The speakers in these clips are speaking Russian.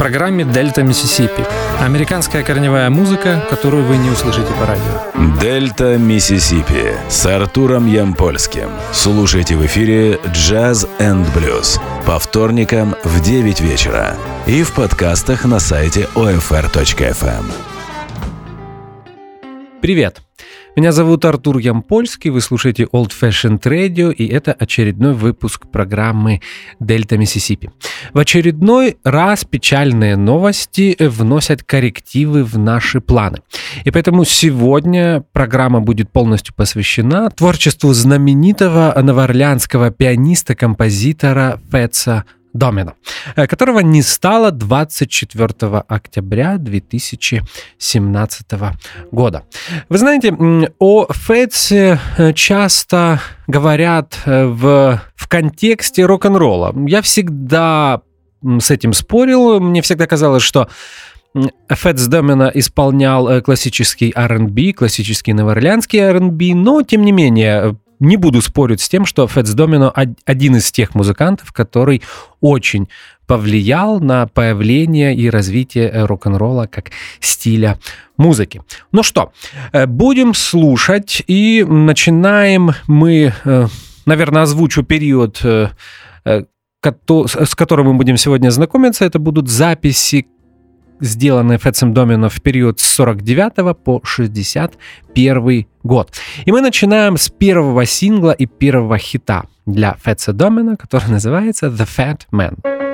программе «Дельта Миссисипи». Американская корневая музыка, которую вы не услышите по радио. «Дельта Миссисипи» с Артуром Ямпольским. Слушайте в эфире «Джаз энд блюз» по вторникам в 9 вечера и в подкастах на сайте OFR.FM. Привет! Меня зовут Артур Ямпольский, вы слушаете Old Fashioned Radio, и это очередной выпуск программы «Дельта Миссисипи». В очередной раз печальные новости вносят коррективы в наши планы. И поэтому сегодня программа будет полностью посвящена творчеству знаменитого новоорлеанского пианиста-композитора Фетца Домино, э, которого не стало 24 октября 2017 года. Вы знаете, о Фетсе э, часто говорят э, в, в контексте рок-н-ролла. Я всегда с этим спорил. Мне всегда казалось, что Фэтс Домино исполнял классический R&B, классический новоорлеанский R&B, но, тем не менее, не буду спорить с тем, что Фэтс Домино один из тех музыкантов, который очень повлиял на появление и развитие рок-н-ролла как стиля музыки. Ну что, э, будем слушать и начинаем мы, э, наверное, озвучу период э, с которым мы будем сегодня знакомиться, это будут записи сделанные Фетсом Домино в период с 49 по 61 год. И мы начинаем с первого сингла и первого хита для Фетса Домино, который называется «The Fat Man».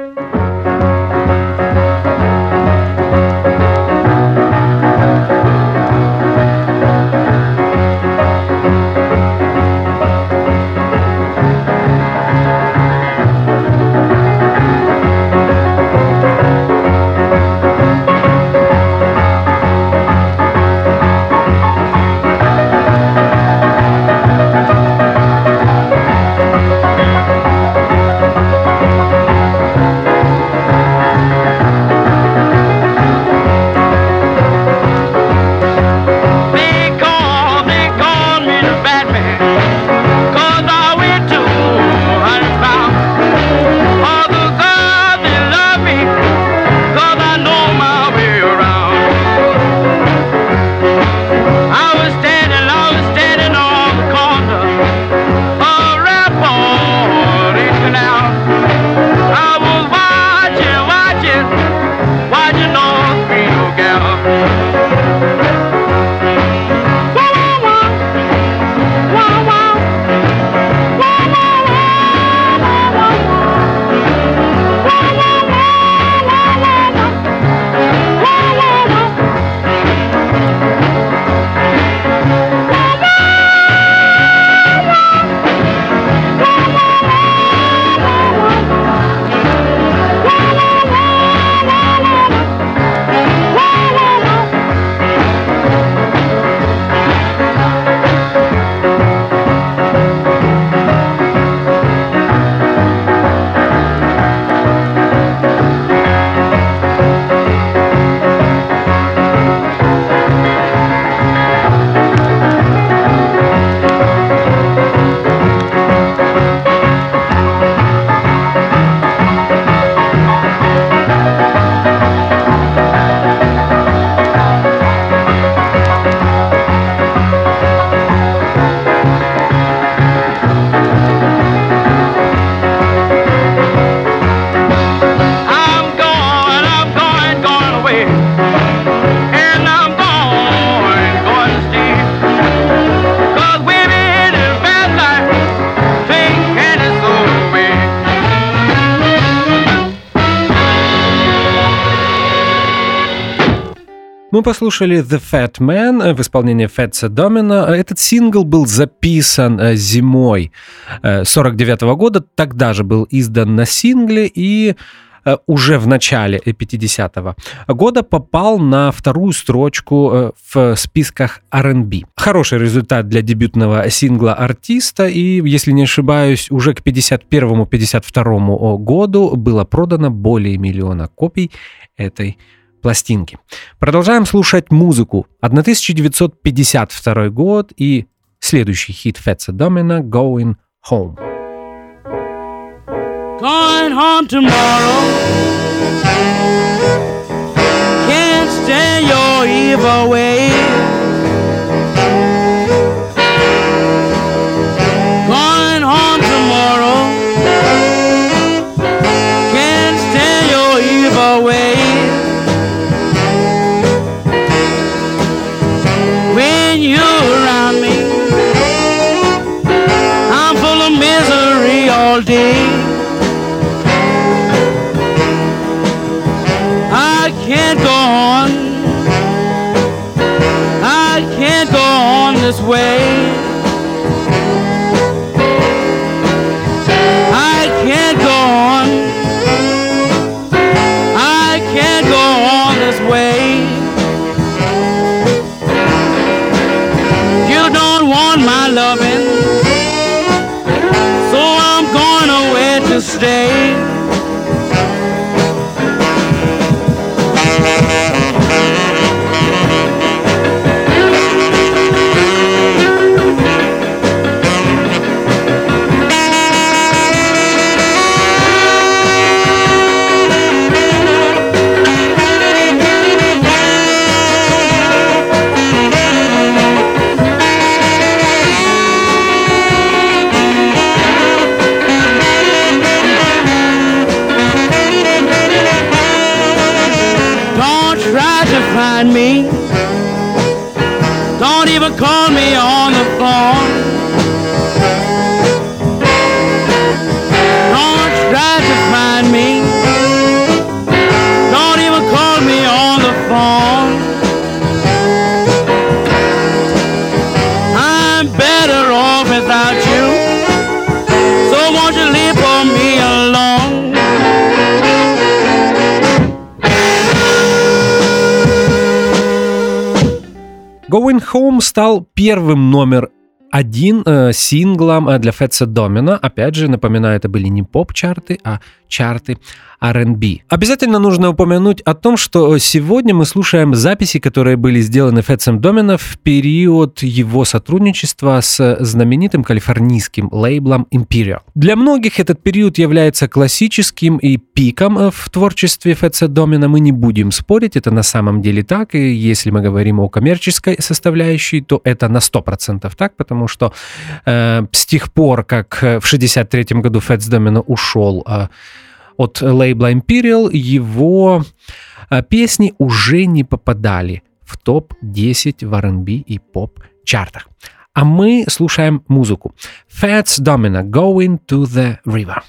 Послушали The Fat Man э, в исполнении Фетса Домина. Этот сингл был записан э, зимой 49 -го года, тогда же был издан на сингле и э, уже в начале 50-го года попал на вторую строчку в списках R&B. Хороший результат для дебютного сингла артиста, и, если не ошибаюсь, уже к 51-52 году было продано более миллиона копий этой пластинки. Продолжаем слушать музыку. 1952 год и следующий хит Фетца Домина «Going Home». Going home tomorrow Can't stay your evil ways this way. Первым номер один э, синглом э, для Фетса Домина. Опять же, напоминаю, это были не поп-чарты, а чарты R&B. Обязательно нужно упомянуть о том, что сегодня мы слушаем записи, которые были сделаны Фетсом Домина в период его сотрудничества с знаменитым калифорнийским лейблом Imperial. Для многих этот период является классическим и пиком в творчестве Фетса Домина. Мы не будем спорить, это на самом деле так. И если мы говорим о коммерческой составляющей, то это на 100% так, потому что э, с тех пор, как в 63 году Фетс Домина ушел э, от лейбла Imperial, его э, песни уже не попадали в топ-10 в R&B и поп-чартах. А мы слушаем музыку. Fats Domino Going to the River.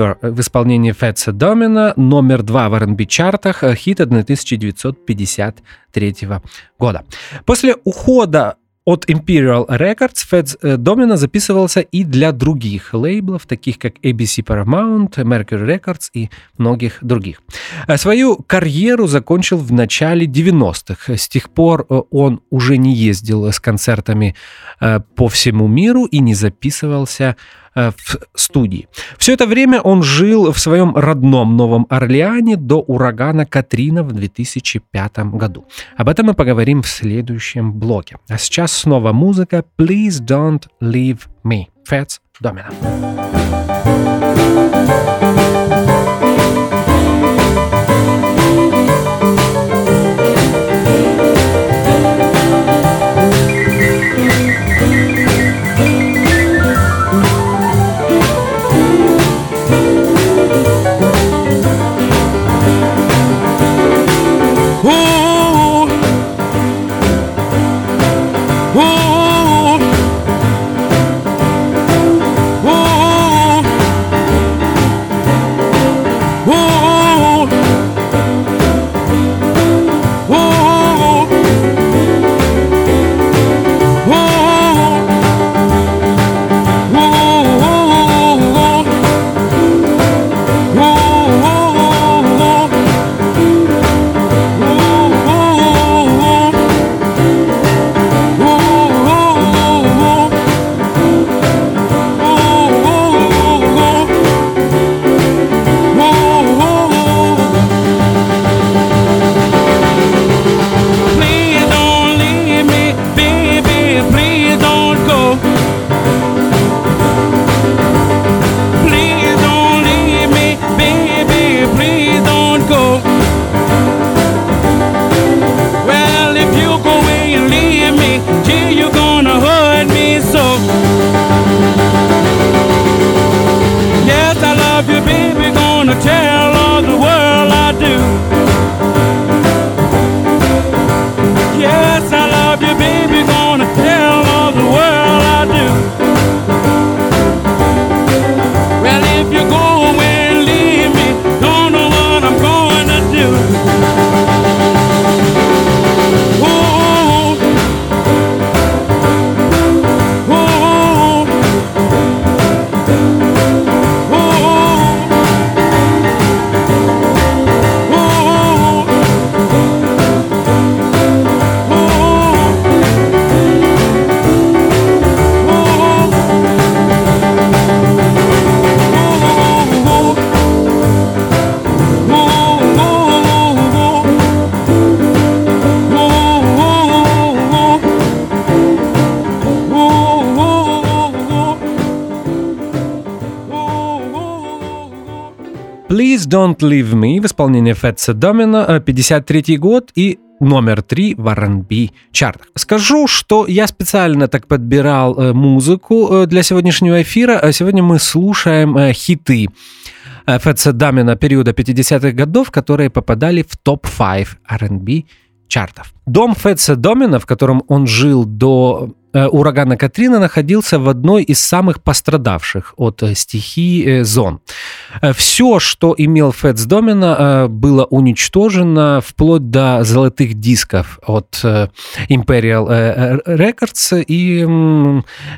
River в исполнении Фетса Домина, номер два в R&B чартах, э, хит 1953 года. После ухода от Imperial Records Fats э, Domino записывался и для других лейблов, таких как ABC Paramount, Mercury Records и многих других. Э, Свою карьеру закончил в начале 90-х. С тех пор э, он уже не ездил с концертами э, по всему миру и не записывался э, в студии. Все это время он жил в своем родном Новом Орлеане до урагана Катрина в 2005 году. Об этом мы поговорим в следующем блоке. А сейчас снова музыка «Please Don't Leave Me» Fats Domino. Don't Leave Me в исполнении Фетса Домина, 53 год и номер три в R&B чартах. Скажу, что я специально так подбирал э, музыку э, для сегодняшнего эфира. Сегодня мы слушаем э, хиты э, Фетса Дамина периода 50-х годов, которые попадали в топ-5 R&B чартов. Дом Фетса Домина, в котором он жил до э, урагана Катрина, находился в одной из самых пострадавших от э, стихии э, зон. Все, что имел Фетс Домина, э, было уничтожено вплоть до золотых дисков от э, Imperial э, Records, и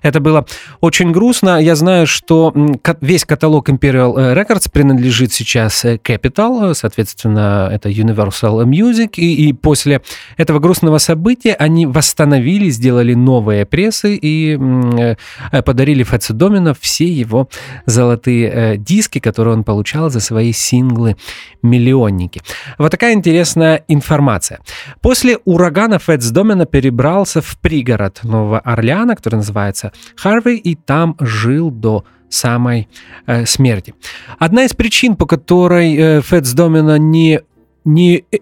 это было очень грустно. Я знаю, что весь каталог Imperial э, Records принадлежит сейчас э, Capital, э, соответственно, это Universal Music, и после этого грустного события они восстановили, сделали новые прессы и э, подарили Фетсу Домино все его золотые э, диски, которые он получал за свои синглы-миллионники. Вот такая интересная информация. После урагана Фетс Домино перебрался в пригород Нового Орлеана, который называется Харвей, и там жил до самой э, смерти. Одна из причин, по которой э, Фетс Домино не, не, э,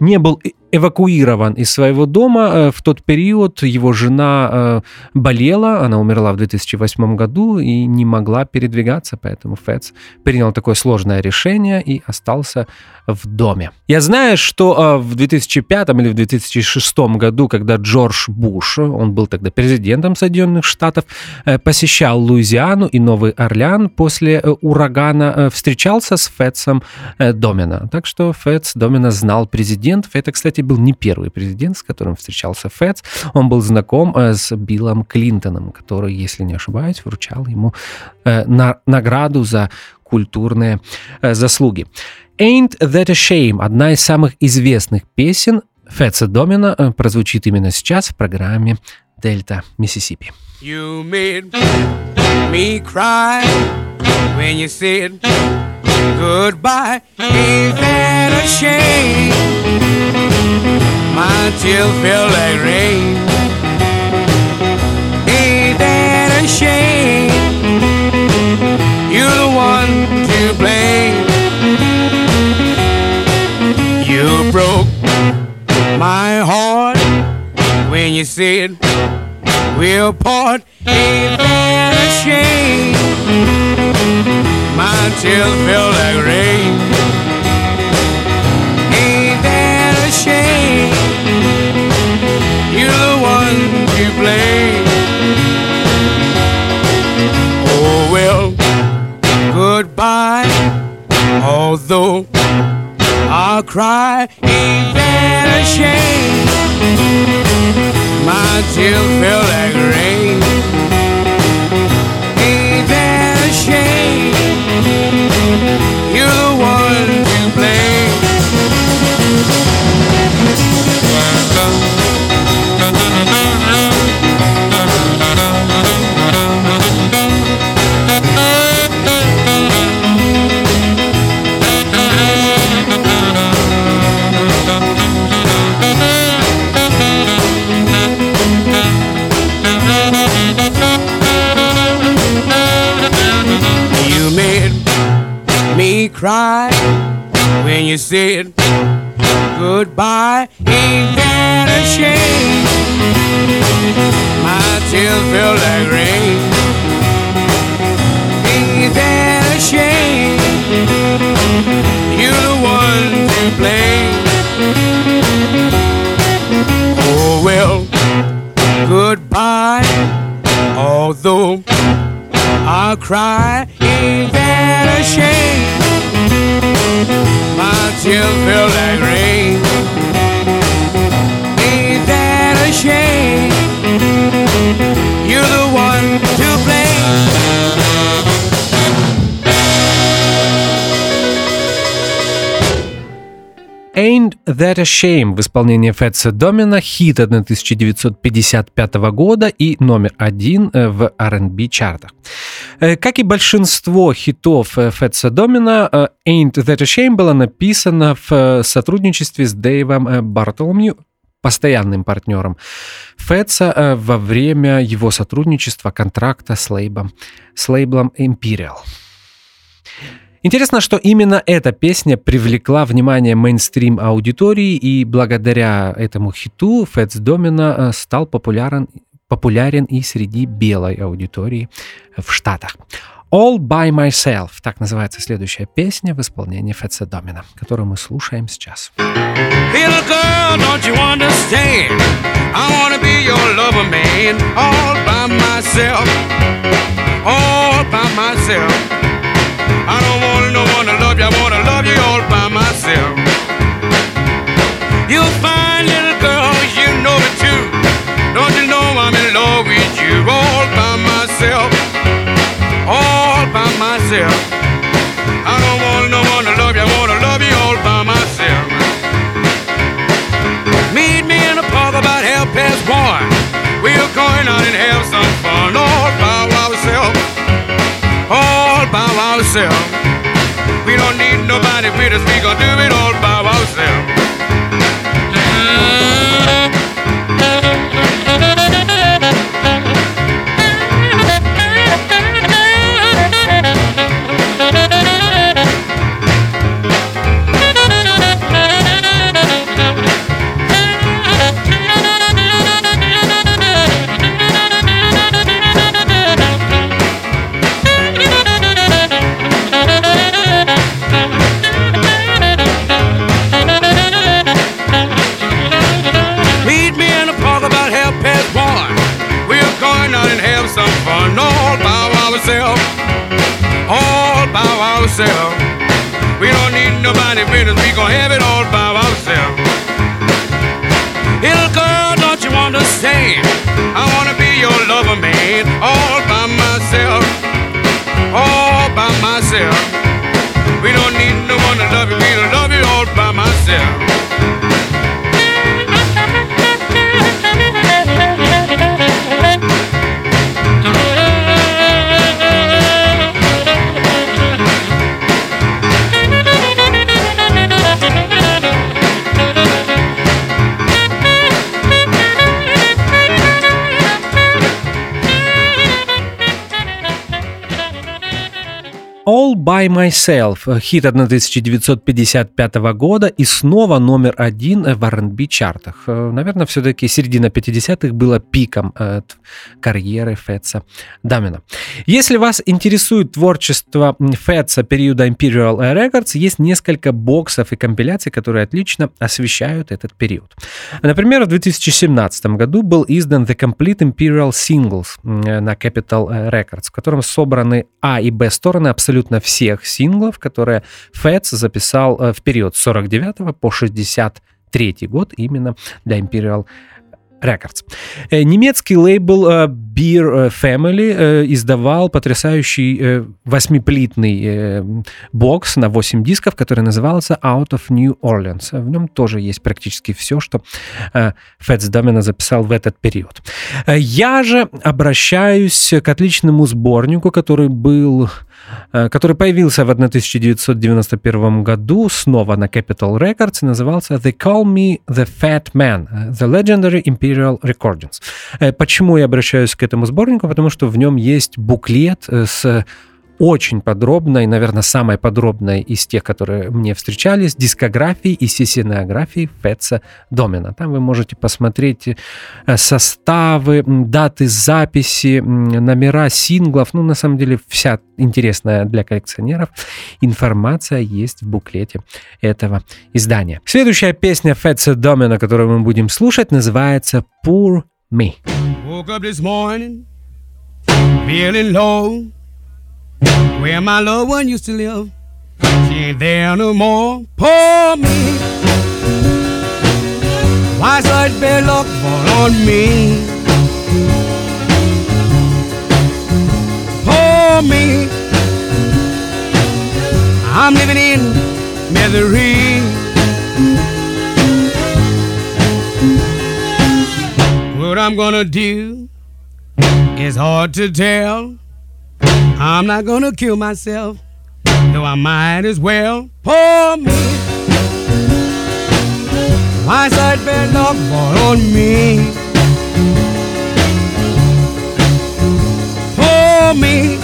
не был эвакуирован из своего дома. Э, В тот период его жена э, болела, она умерла в 2008 году и не могла передвигаться, поэтому Фетс принял такое сложное решение и остался в доме. Я знаю, что э, в 2005 или в 2006 году, когда Джордж Буш, он был тогда президентом Соединенных Штатов, посещал Луизиану и Новый Орлеан после урагана, встречался с Фетсом э, Домина. Так что Фетс Домина знал президентов. Это, кстати, был не первый президент, с которым встречался Фетс. Он был знаком э, с Биллом Клинтоном, который, если не ошибаюсь, вручал ему э, на- награду за культурные э, заслуги. Ain't That a Shame, одна из самых известных песен Фетса Домина, прозвучит именно сейчас в программе «Дельта Миссисипи». You made me cry when you said goodbye. Ain't that a shame? My tears feel like rain. Ain't that a shame? You're the one to blame. You broke my heart when you said we'll part. A shame? My tears feel like rain. Ain't that a shame? You're the one to blame. Oh well, goodbye. Although I'll cry, ain't that a shame? My tears feel said goodbye. Ain't that a shame? My tears feel like rain. Ain't that a shame? You're the one to blame. Oh well, goodbye. Although I'll cry, Ain't That a Shame в исполнении Фетса Домина, хит 1955 года и номер один э, в R&B чартах. Э, Как и большинство хитов э, Фетса Домина, Ain't That a Shame была написана в сотрудничестве с Дэйвом Бартоломью, постоянным партнером Фетса во время его сотрудничества контракта с лейбом, с лейблом Imperial. Интересно, что именно эта песня привлекла внимание мейнстрим аудитории, и благодаря этому хиту Фэтс Домина стал популярен, популярен и среди белой аудитории в Штатах. All by Myself, так называется следующая песня в исполнении Фетса Домина, которую мы слушаем сейчас. All by myself. I don't want no one to love you, I wanna love you all by myself. You'll find, little girl, you know it too. Don't you know I'm in love with you, all by myself, all by myself. I don't want no one to love you, I wanna love you all by myself. Meet me in the park about half past one. We're going out and have some ourselves. We don't need nobody with us. We gonna do it all by ourselves. By Myself, хит 1955 года и снова номер один в R&B чартах. Наверное, все-таки середина 50-х была пиком э, карьеры Фетса Дамина. Если вас интересует творчество Фетса периода Imperial Records, есть несколько боксов и компиляций, которые отлично освещают этот период. Например, в 2017 году был издан The Complete Imperial Singles на Capital Records, в котором собраны А и Б стороны абсолютно абсолютно всех синглов, которые Фэтс записал э, в период с 49 по 63 год именно для Imperial Records. Э, немецкий лейбл э, Beer Family издавал потрясающий восьмиплитный бокс на 8 дисков, который назывался Out of New Orleans. В нем тоже есть практически все, что Фэтс Домина записал в этот период. Я же обращаюсь к отличному сборнику, который был который появился в 1991 году снова на Capitol Records и назывался «They Call Me The Fat Man» э, — «The Legendary Imperial Recordings». Э, почему я обращаюсь к этому сборнику? Потому что в нем есть буклет с очень подробной, наверное, самой подробной из тех, которые мне встречались, дискографии и сессионографии Фетса Домина. Там вы можете посмотреть э, составы, даты записи, номера синглов. Ну, на самом деле, вся интересная для коллекционеров информация есть в буклете этого издания. Следующая песня Фетса Домина, которую мы будем слушать, называется «Poor Me». Woke up this morning, feeling low. Where my loved one used to live, she ain't there no more. Poor me. Why such bad luck fall on me? Poor me. I'm living in misery. What I'm gonna do is hard to tell. I'm not gonna kill myself, though I might as well. Poor me. My side bad luck fall on me. Poor me.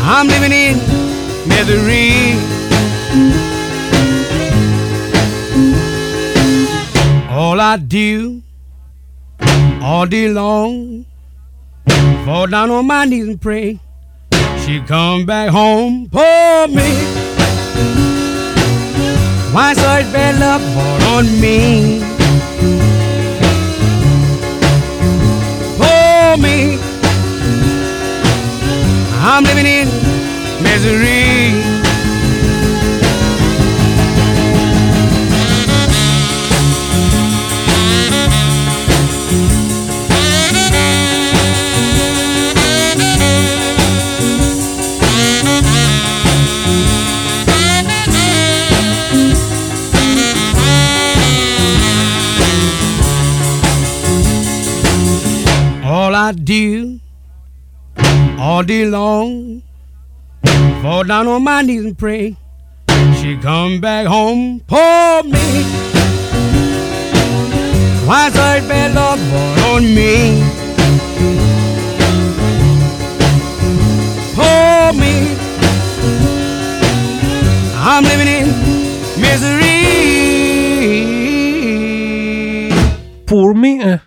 I'm living in misery. All I do all day long Fall down on my knees and pray. She come back home, for me. Why such bad luck brought on me? Poor me. I'm living in misery. I do all day long. Fall down on my knees and pray. She come back home, poor me. Why such bad luck on me? Poor me. I'm living in misery. Poor me. Eh?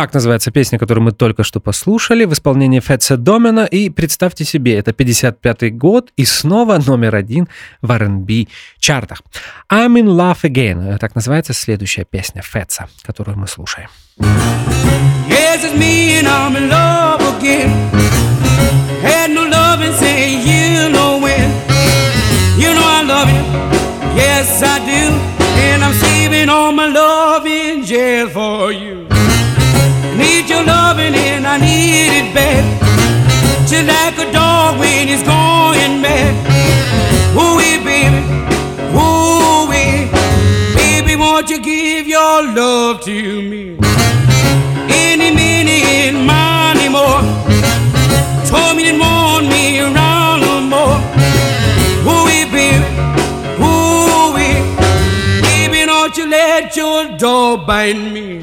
Так называется песня, которую мы только что послушали в исполнении Фетса Домена. И представьте себе, это 55 год и снова номер один в R&B чартах. I'm in love again. Так называется следующая песня Фетса, которую мы слушаем. Yes, it's me and I'm in love again. Had no love and say you love you, yes I do. And I'm saving all my love in jail for you. Need your loving and I need it bad. Just like a dog when he's going mad. Ooh, baby, ooh, baby, won't you give your love to me? Any minute, money more. Told me didn't want me around no more. Ooh, baby, ooh, baby, don't you let your dog bite me.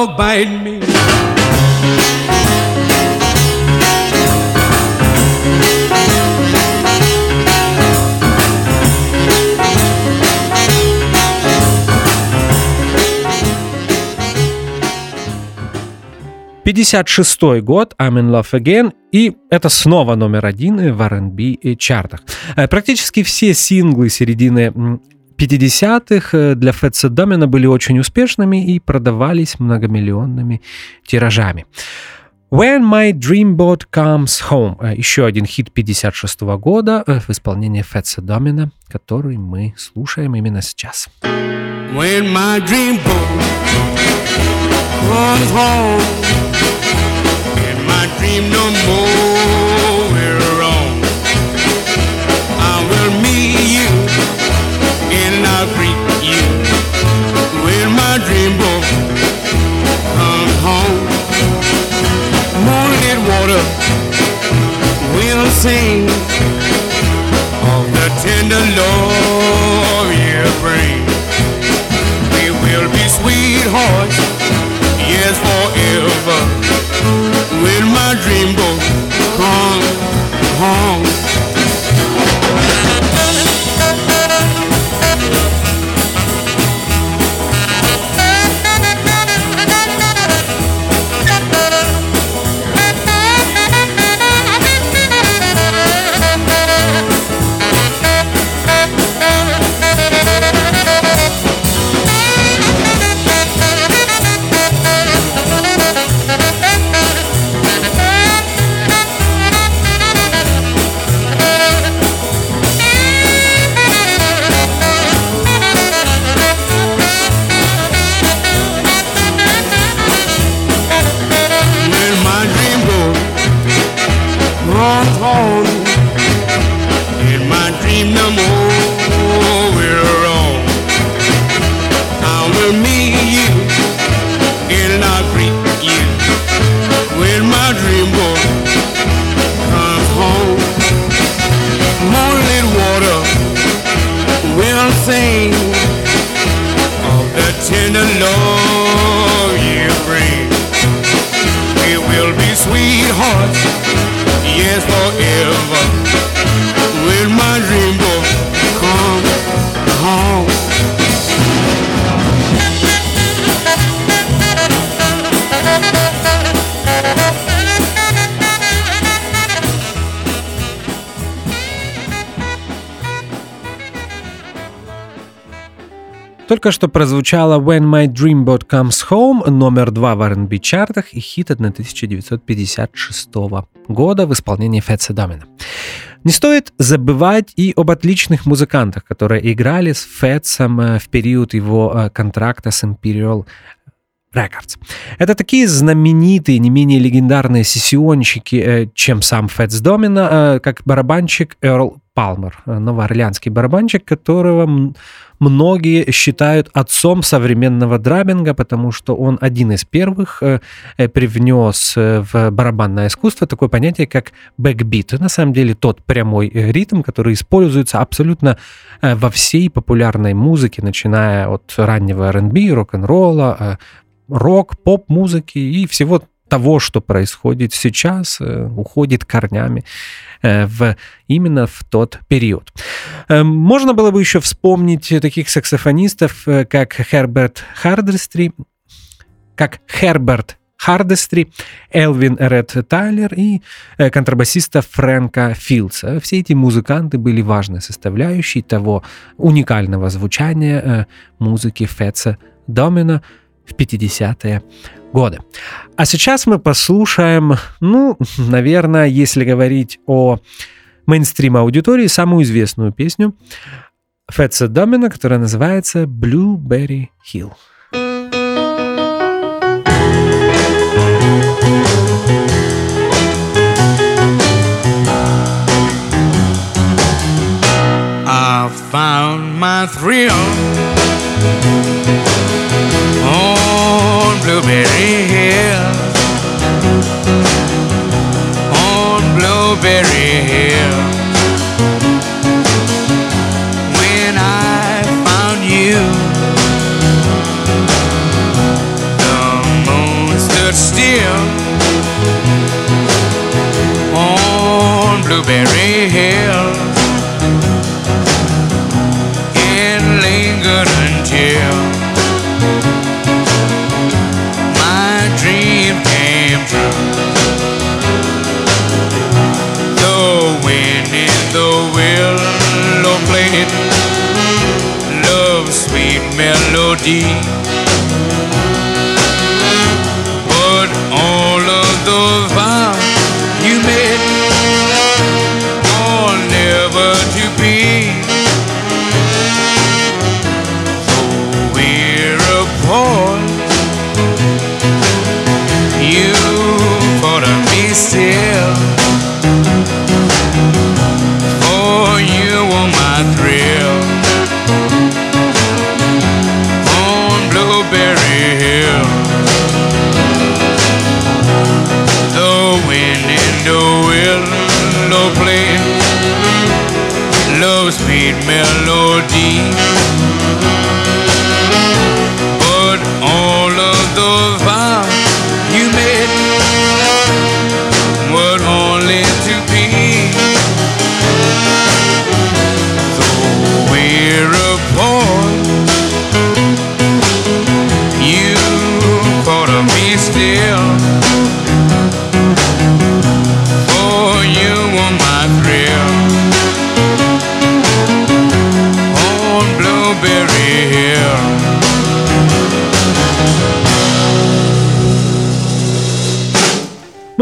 Dog bite me. Пятьдесят шестой год, I'm in Love Again, и это снова номер один в R&B чартах. Э, Практически все синглы середины 50-х э, для Фетса Домина были очень успешными и продавались многомиллионными тиражами. When My Dreamboat Comes Home. э, Еще один хит 56 года э, в исполнении Фетса Домина, который мы слушаем именно сейчас. When my dream boat comes home, and my dream no more When my dream boat comes home, moonlit water will sing of the tender love you bring. We will be sweethearts, yes, forever. When my dream boat comes home. Только что прозвучало When My Dreamboat Comes Home, номер два в R&B чартах и хит 1956 года в исполнении Фетса Домина. Не стоит забывать и об отличных музыкантах, которые играли с Фетсом э, в период его э, контракта с Imperial Records. Это такие знаменитые, не менее легендарные сессионщики, э, чем сам Фетс Домина, как барабанщик Эрл Палмер, новоорлеанский барабанщик, которого многие считают отцом современного drumming а, потому что он один из первых э, э, привнес э, в барабанное искусство такое понятие, как backbeat. На самом деле тот прямой ритм, который используется абсолютно во всей популярной музыке, начиная от раннего R&B, рок-н-ролла, рок, поп-музыки и всего того, что происходит сейчас, уходит корнями Э, в, именно в тот период. Э, можно было бы еще вспомнить таких саксофонистов, э, как Херберт Хардестри, как Херберт Хардестри, Элвин Ред Тайлер и контрабасиста Фрэнка Филдса. Все эти музыканты были важной составляющей того уникального звучания музыки Фетца Домина в 50-е годы. А сейчас мы послушаем, ну, наверное, если говорить о мейнстрим-аудитории, самую известную песню Фетса Домина, которая называется «Blueberry Hill». I found my thrill Blueberry Hill. On Blueberry Hill. Melody.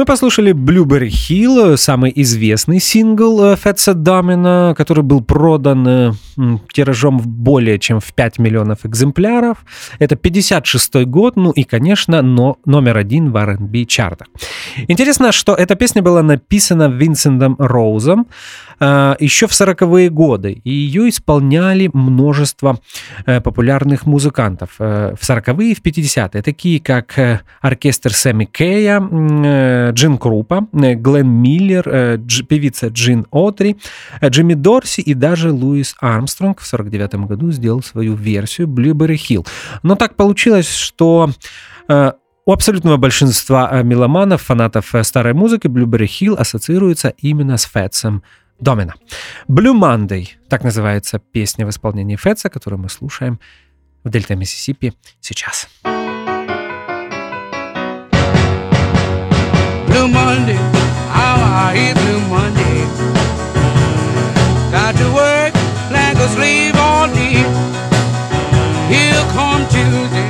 Послушали Blueberry Hill, самый известный сингл Фетса Домина, который был продан тиражом более чем в 5 миллионов экземпляров. Это 56 год, ну и, конечно, но номер один в R&B чартах. Интересно, что эта песня была написана Винсентом Роузом э, еще в 40-е годы, и ее исполняли множество э, популярных музыкантов э, в 40-е и в 50-е, такие как э, оркестр Сэмми Кея, Джин Крупа, Глен Миллер, певица Джин Отри, Джимми Дорси и даже Луис Армстронг в 1949 году сделал свою версию Blueberry Hill. Но так получилось, что у абсолютного большинства меломанов, фанатов старой музыки, Blueberry Hill ассоциируется именно с Фетсом Домина. Blue Monday, так называется песня в исполнении Фетса, которую мы слушаем в Дельта Миссисипи сейчас. Blue Monday, how I hate Blue Monday. Got to work like a slave all day. Here come Tuesday,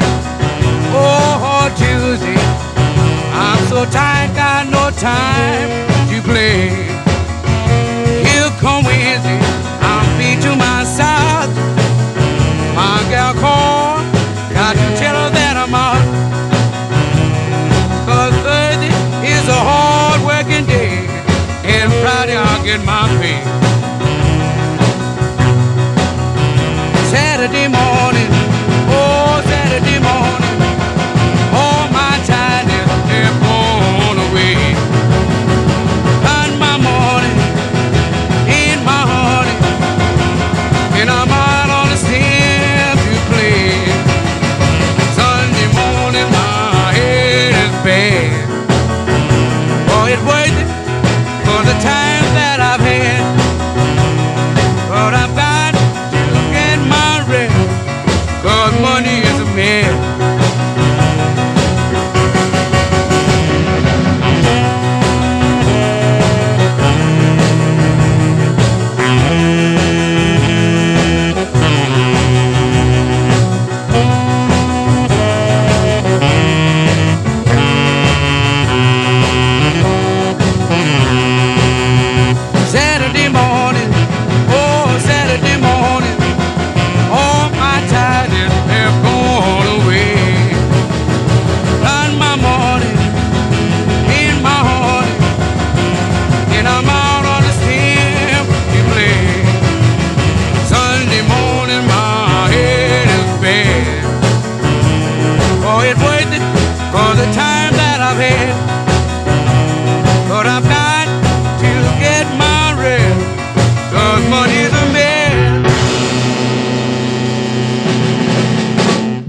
oh Tuesday. I'm so tired, got no time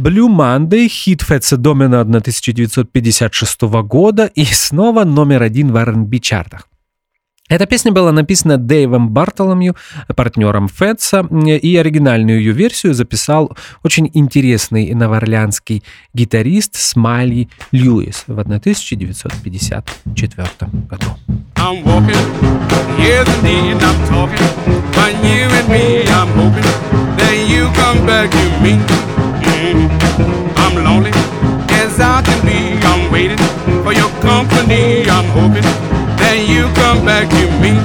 Blue Monday, хит Фетса Домина 1956 года и снова номер один в R&B чартах. Эта песня была написана Дэйвом Бартоломью, партнером Фетса, и оригинальную ее версию записал очень интересный новоорлеанский гитарист Смайли Льюис в 1954 году. I'm walking, yes indeed, I'm I'm. I'm lonely as I can be, I'm waiting for your company, I'm hoping then you come back to me.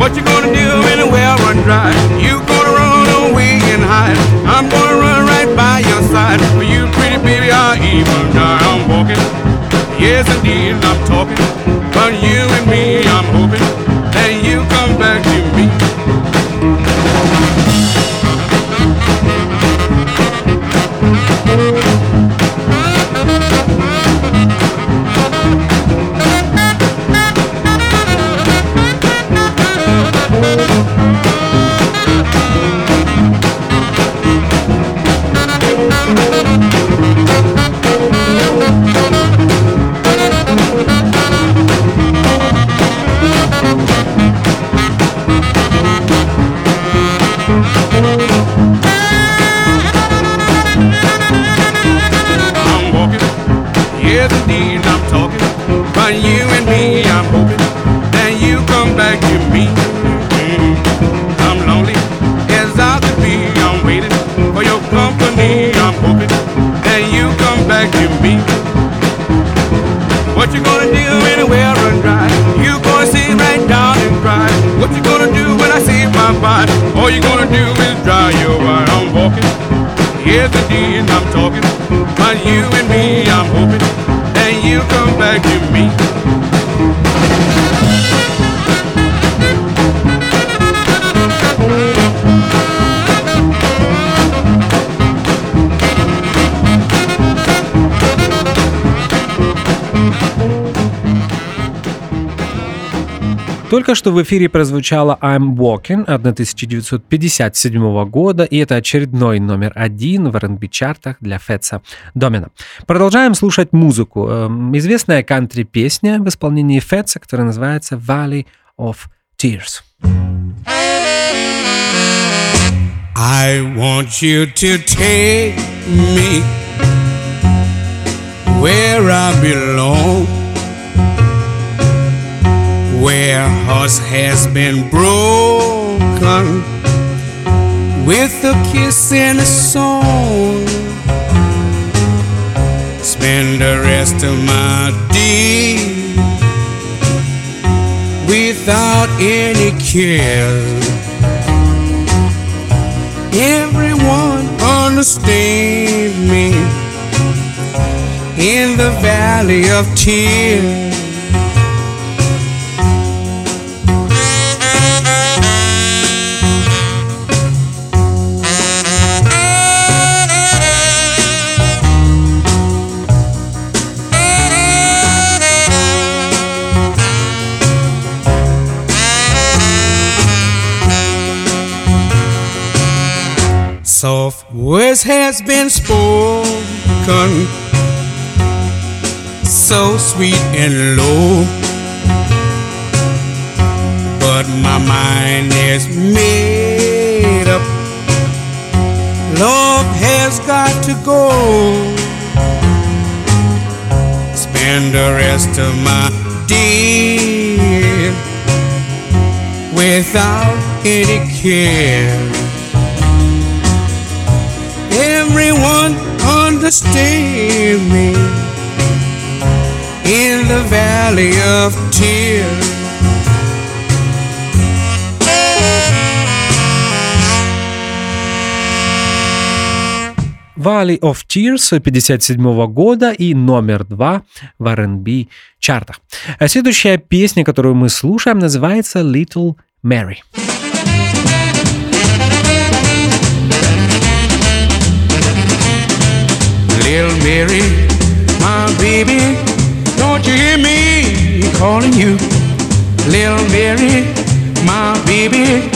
What you gonna do when the well run dry? You gonna run away and hide? I'm gonna run right by your side. For you, pretty baby, I even die. I'm walking, yes indeed, I'm talking. But you and me, I'm hoping that you come back to me. Thank you. you and me. I'm hoping that you come back to me. I'm lonely I be. I'm waiting for your company. I'm hoping that you come back to me. What you gonna do when the well dry? You gonna sit right down and cry? What you gonna do when I save my? All you gonna do is dry your eye. I'm walking, yes I'm talking. about you and me, I'm hoping and you come back to me. Только что в эфире прозвучала I'm Walking 1957 года, и это очередной номер один в R&B чартах для Фетса Домина. Продолжаем слушать музыку. Эм, известная кантри-песня в исполнении Фетса, которая называется Valley of Tears. I want you to take me where I belong. Where hearts has been broken with a kiss and a song. Spend the rest of my day without any care. Everyone understand me in the valley of tears. Soft words has been spoken, so sweet and low. But my mind is made up. Love has got to go. Spend the rest of my days without any care. Understand me in the valley of tears. Valley of Tears 57 года и номер два в R&B чартах. А следующая песня, которую мы слушаем, называется Little Mary. Little Mary, my baby, don't you hear me calling you? Little Mary, my baby,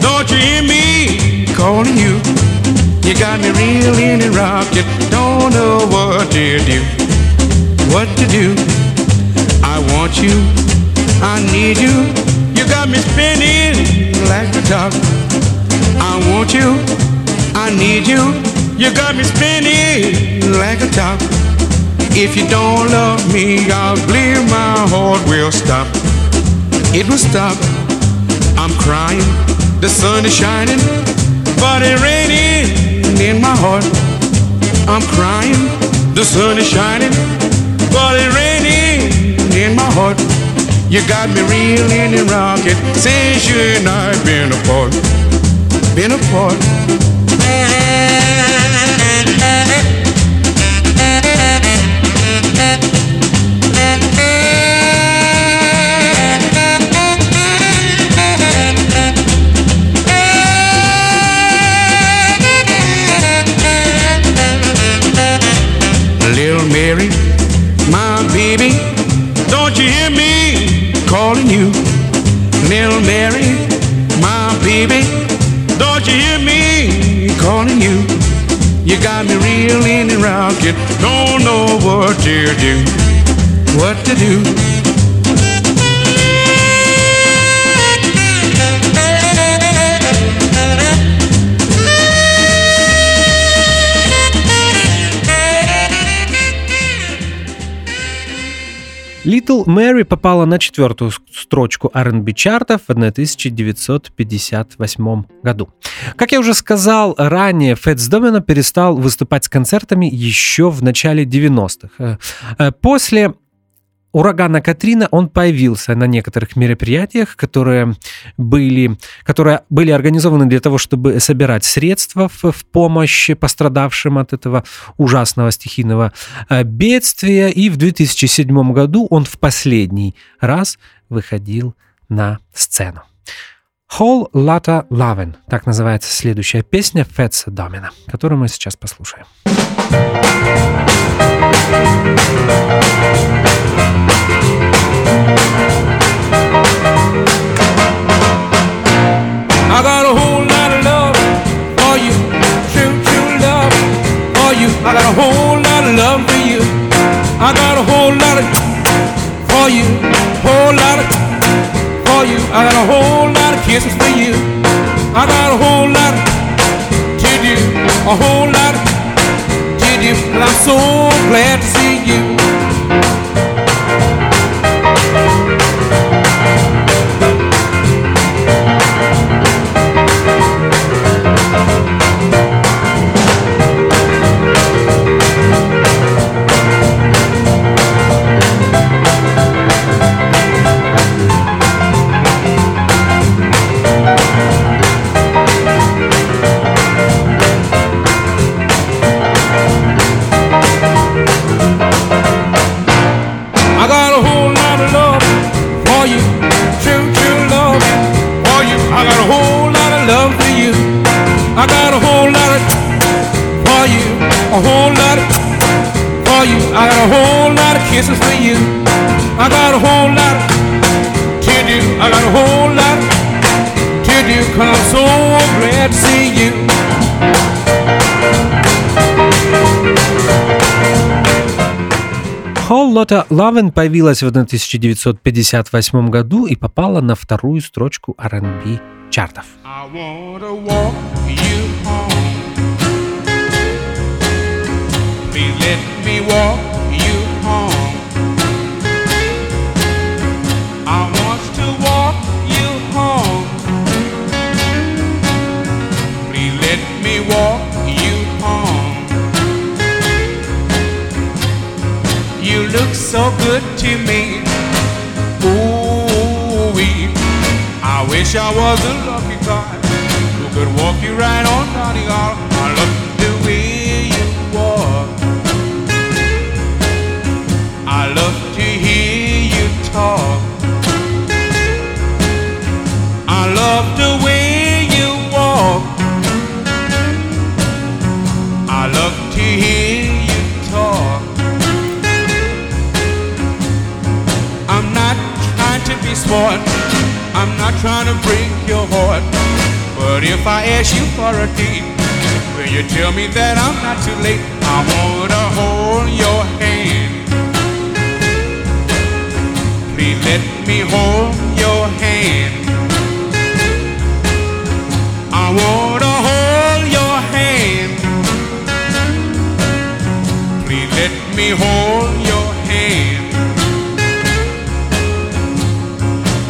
don't you hear me calling you? You got me reeling and rocking, don't know what to do. What to do? I want you, I need you. You got me spinning like a top. I want you, I need you. You got me spinning like a top. If you don't love me, I'll believe my heart will stop. It will stop. I'm crying, the sun is shining, but it raining in my heart. I'm crying, the sun is shining, but it raining in my heart. You got me reeling and rocking since you and I been apart, been apart. Calling you? Little Mary, my baby, don't you hear me calling you? You got me reeling and rocking, don't know what to do, what to do. Little Mary попала на четвертую строчку R&B чартов в 1958 году. Как я уже сказал ранее, Фэтс Домино перестал выступать с концертами еще в начале 90-х. Э, э, После урагана Катрина он появился на некоторых мероприятиях, которые были, которые были организованы для того, чтобы собирать средства в, в помощь пострадавшим от этого ужасного стихийного э, бедствия. И в 2007 году он в последний раз выходил на сцену. Whole Lotta Lovin', так называется следующая песня Фетса Домина, которую мы сейчас послушаем. I got a whole lot of love for you, true, true love for you. I got a whole lot of love for you. I got a whole lot of for you, whole lot of for you. I got a whole lot of kisses for you. I got a whole lot to do, a whole lot to do, I'm so glad to see you. A whole lot of for you. I got a whole lot of kisses for you. I got a whole lot to do. I got a whole lot to do. Cause I'm so glad to see you. Whole Lotta Lovin' появилась в 1958 году и попала на вторую строчку R&B чартов. I wanna walk you let me walk you home. I want to walk you home. Please let me walk you home. You look so good to me. Ooh, I wish I was a lucky guy who could walk you right on aisle. I love love the way you walk. I love to hear you talk. I'm not trying to be smart. I'm not trying to break your heart. But if I ask you for a date, Will you tell me that I'm not too late? I wanna hold your hand. Please let me hold your hand. Wanna hold your hand. Please let me hold your hand.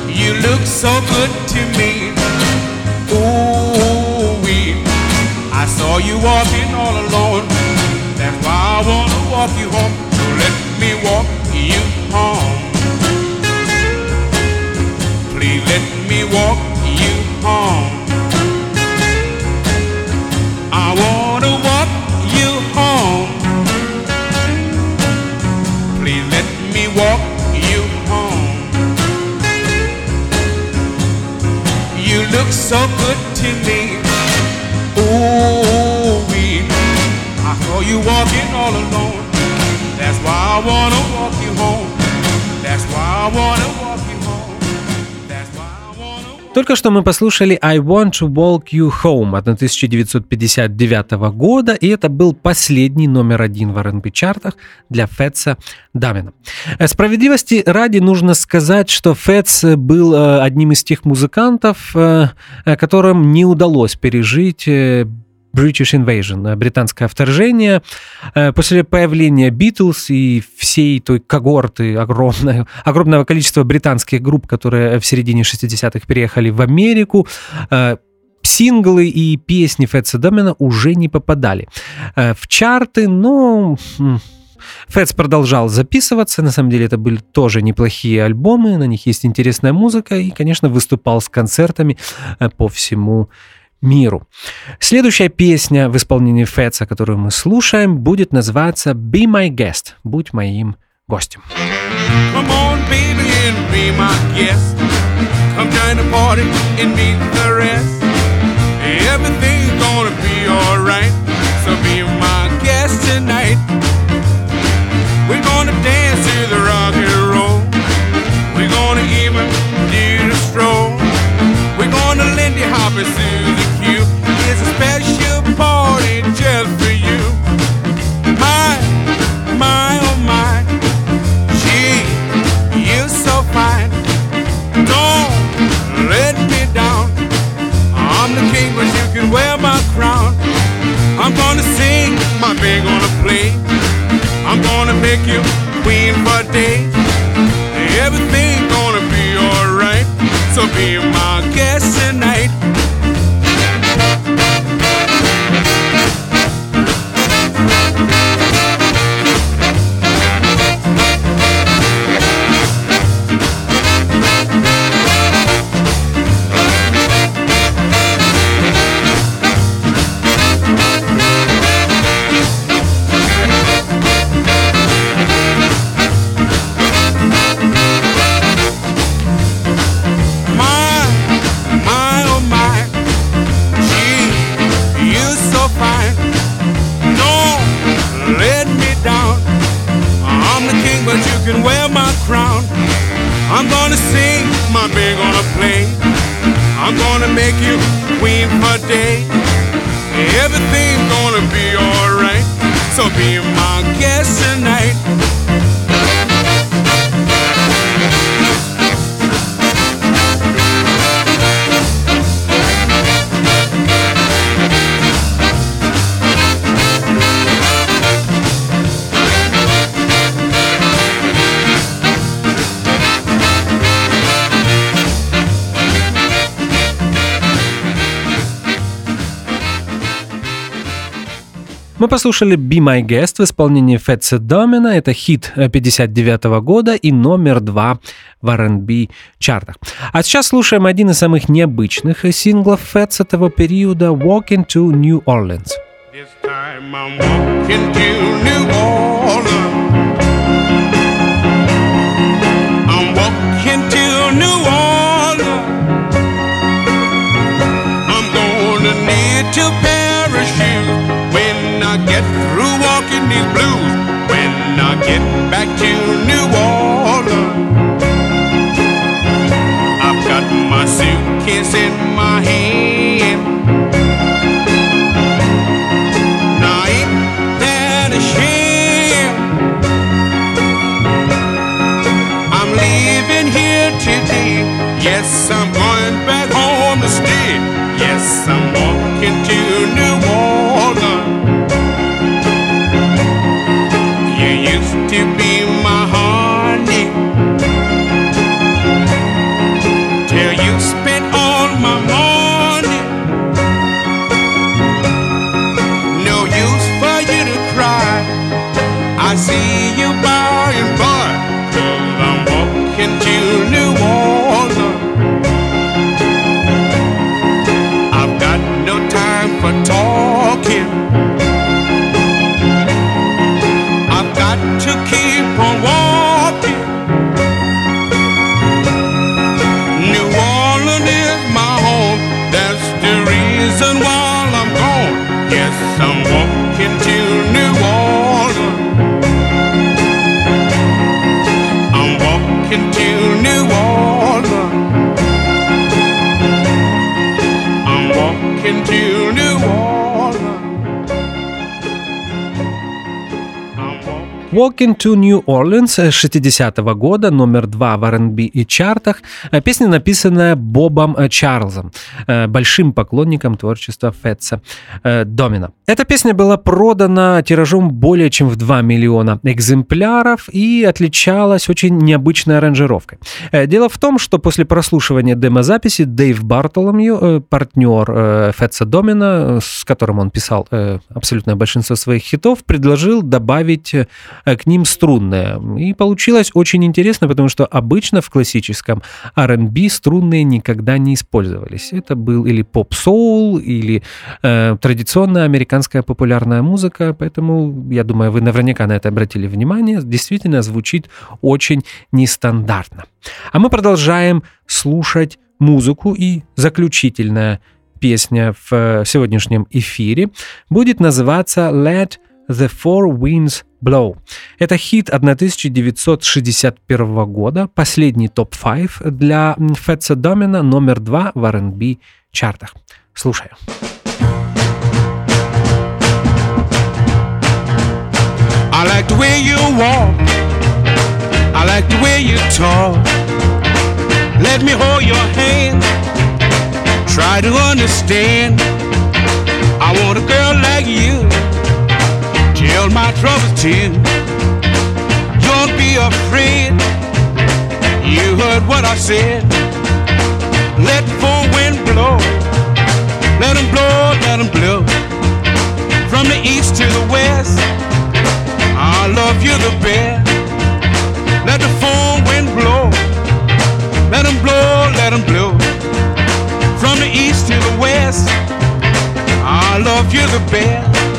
You look so good to me. Ooh, wee. I saw you walking all alone. That's why I wanna walk you home. So let me walk you home. Только что мы послушали I Want to Walk You Home от 1959 года, и это был последний номер один в R&B чартах для Фетса Дамина. Э, Справедливости ради нужно сказать, что Фетс был э, одним из тех музыкантов, э, которым не удалось пережить British Invasion, э, британское вторжение. Э, После появления Beatles и всей той когорты огромное, огромного количества британских групп, которые в середине 60-х переехали в Америку, э, синглы и песни Фетса Домина уже не попадали в чарты, но м, Фетс продолжал записываться, на самом деле это были тоже неплохие альбомы, на них есть интересная музыка и, конечно, выступал с концертами по всему миру. Следующая песня в исполнении Фетса, которую мы слушаем, будет называться «Be My Guest» — «Будь моим гостем». Come on, baby, and be my guest. Come join the party and meet the rest. Everything's gonna be alright. So be my guest tonight. We're gonna dance to the rock and roll. We're gonna even do the stroll. We're gonna Lindy Hop and is послушали «Be My Guest» в исполнении Фетса Домина. Это хит 59 года и номер два в R&B чартах. А сейчас слушаем один из самых необычных синглов Фетса того периода «Walking to New Orleans». This time I'm walking to New Orleans. kiss in my hand. Now ain't that a shame? I'm leaving here today. Yes, I'm can take. Walking. To New Orleans 60-го года, номер два в R&B и чартах. Э, Песня, написанная Бобом э, Чарльзом, э, большим поклонником творчества Фетса э, Домина. Эта песня была продана тиражом более чем в 2 миллиона экземпляров и отличалась очень необычной аранжировкой. Э, Дело в том, что после прослушивания демозаписи Дэйв Бартоломью, э, партнер э, Фетса Домина, э, с которым он писал э, абсолютное большинство своих хитов, предложил добавить э, к ним струнные. И получилось очень интересно, потому что обычно в классическом R&B струнные никогда не использовались. Это был или поп-соул, или э, традиционная американская популярная музыка, поэтому я думаю, вы наверняка на это обратили внимание. Действительно звучит очень нестандартно. А мы продолжаем слушать музыку и заключительная песня в э, сегодняшнем эфире будет называться «Let the Four Winds Blow». Это хит 1961 года, последний топ-5 для Фетса Домина, номер два в R&B чартах. Слушаю. I like the way you walk. I like the way you talk. Let me hold your hand. Try to understand. I want a girl like you. Tell my troubles too. Don't be afraid. You heard what I said. Let the four wind blow. Let 'em blow, let 'em blow. From the east to the west. I love you the best. Let the four wind blow. Let 'em blow, let 'em blow. From the east to the west. I love you the best.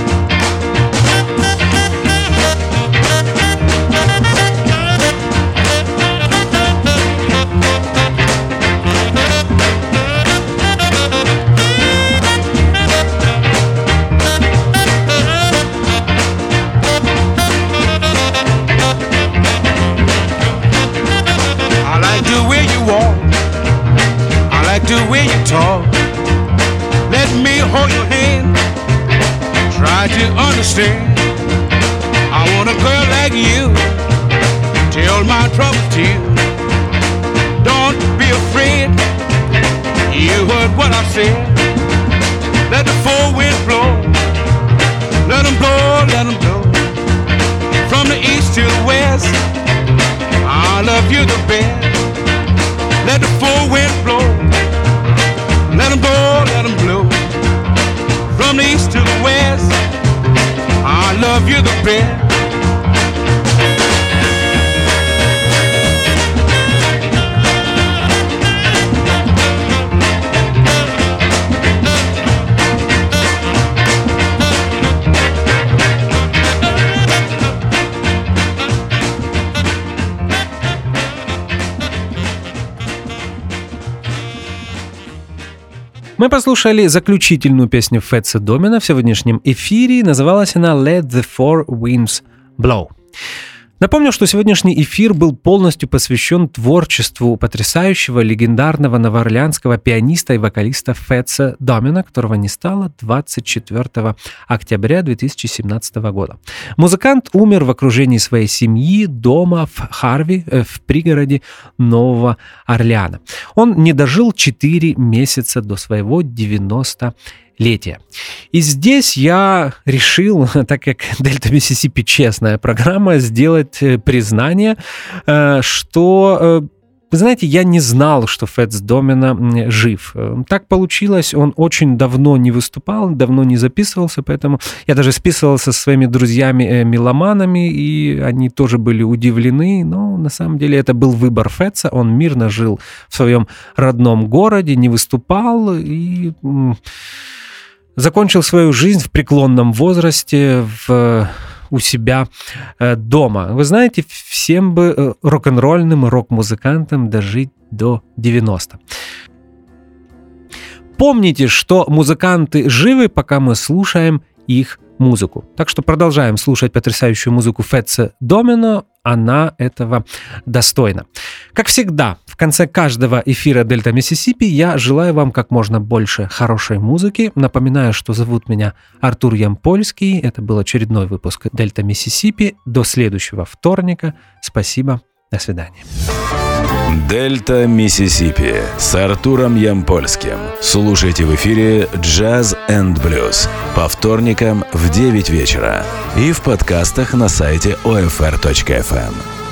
The way you talk. Let me hold your hand. Try to understand. I want a girl like you. Tell my troubles to you. Don't be afraid. You heard what I said. Let the four winds blow. Let 'em blow, let 'em blow. From the east to the west. I love you the best. Let the four wind blow. Let 'em blow, let 'em blow. From the east to the west. I love you the best. Мы послушали заключительную песню Фетса Домина в сегодняшнем эфире. Называлась она «Let the Four Winds Blow». Напомню, что сегодняшний эфир был полностью посвящен творчеству потрясающего легендарного новоорлеанского пианиста и вокалиста Фетса Домина, которого не стало 24 октября 2017 года. Музыкант умер в окружении своей семьи дома в Харви, э, в пригороде Нового Орлеана. Он не дожил 4 месяца до своего 90 летия. И здесь я решил, так как Дельта Миссисипи честная программа, сделать э, признание, э, что э, вы знаете, я не знал, что Фэтс Домина жив. Так получилось, он очень давно не выступал, давно не записывался, поэтому я даже списывался со своими друзьями-меломанами, и они тоже были удивлены, но на самом деле это был выбор Фэтса, он мирно жил в своем родном городе, не выступал, и закончил свою жизнь в преклонном возрасте в, у себя э, дома. Вы знаете, всем бы э, рок-н-ролльным рок-музыкантам дожить до 90. Помните, что музыканты живы, пока мы слушаем их музыку. Так что продолжаем слушать потрясающую музыку Фетца Домино. Она этого достойна. Как всегда, в конце каждого эфира Дельта Миссисипи я желаю вам как можно больше хорошей музыки. Напоминаю, что зовут меня Артур Ямпольский. Это был очередной выпуск Дельта Миссисипи. До следующего вторника. Спасибо. До свидания. Дельта Миссисипи с Артуром Ямпольским. Слушайте в эфире Jazz and Blues по вторникам в 9 вечера и в подкастах на сайте OFR.FM.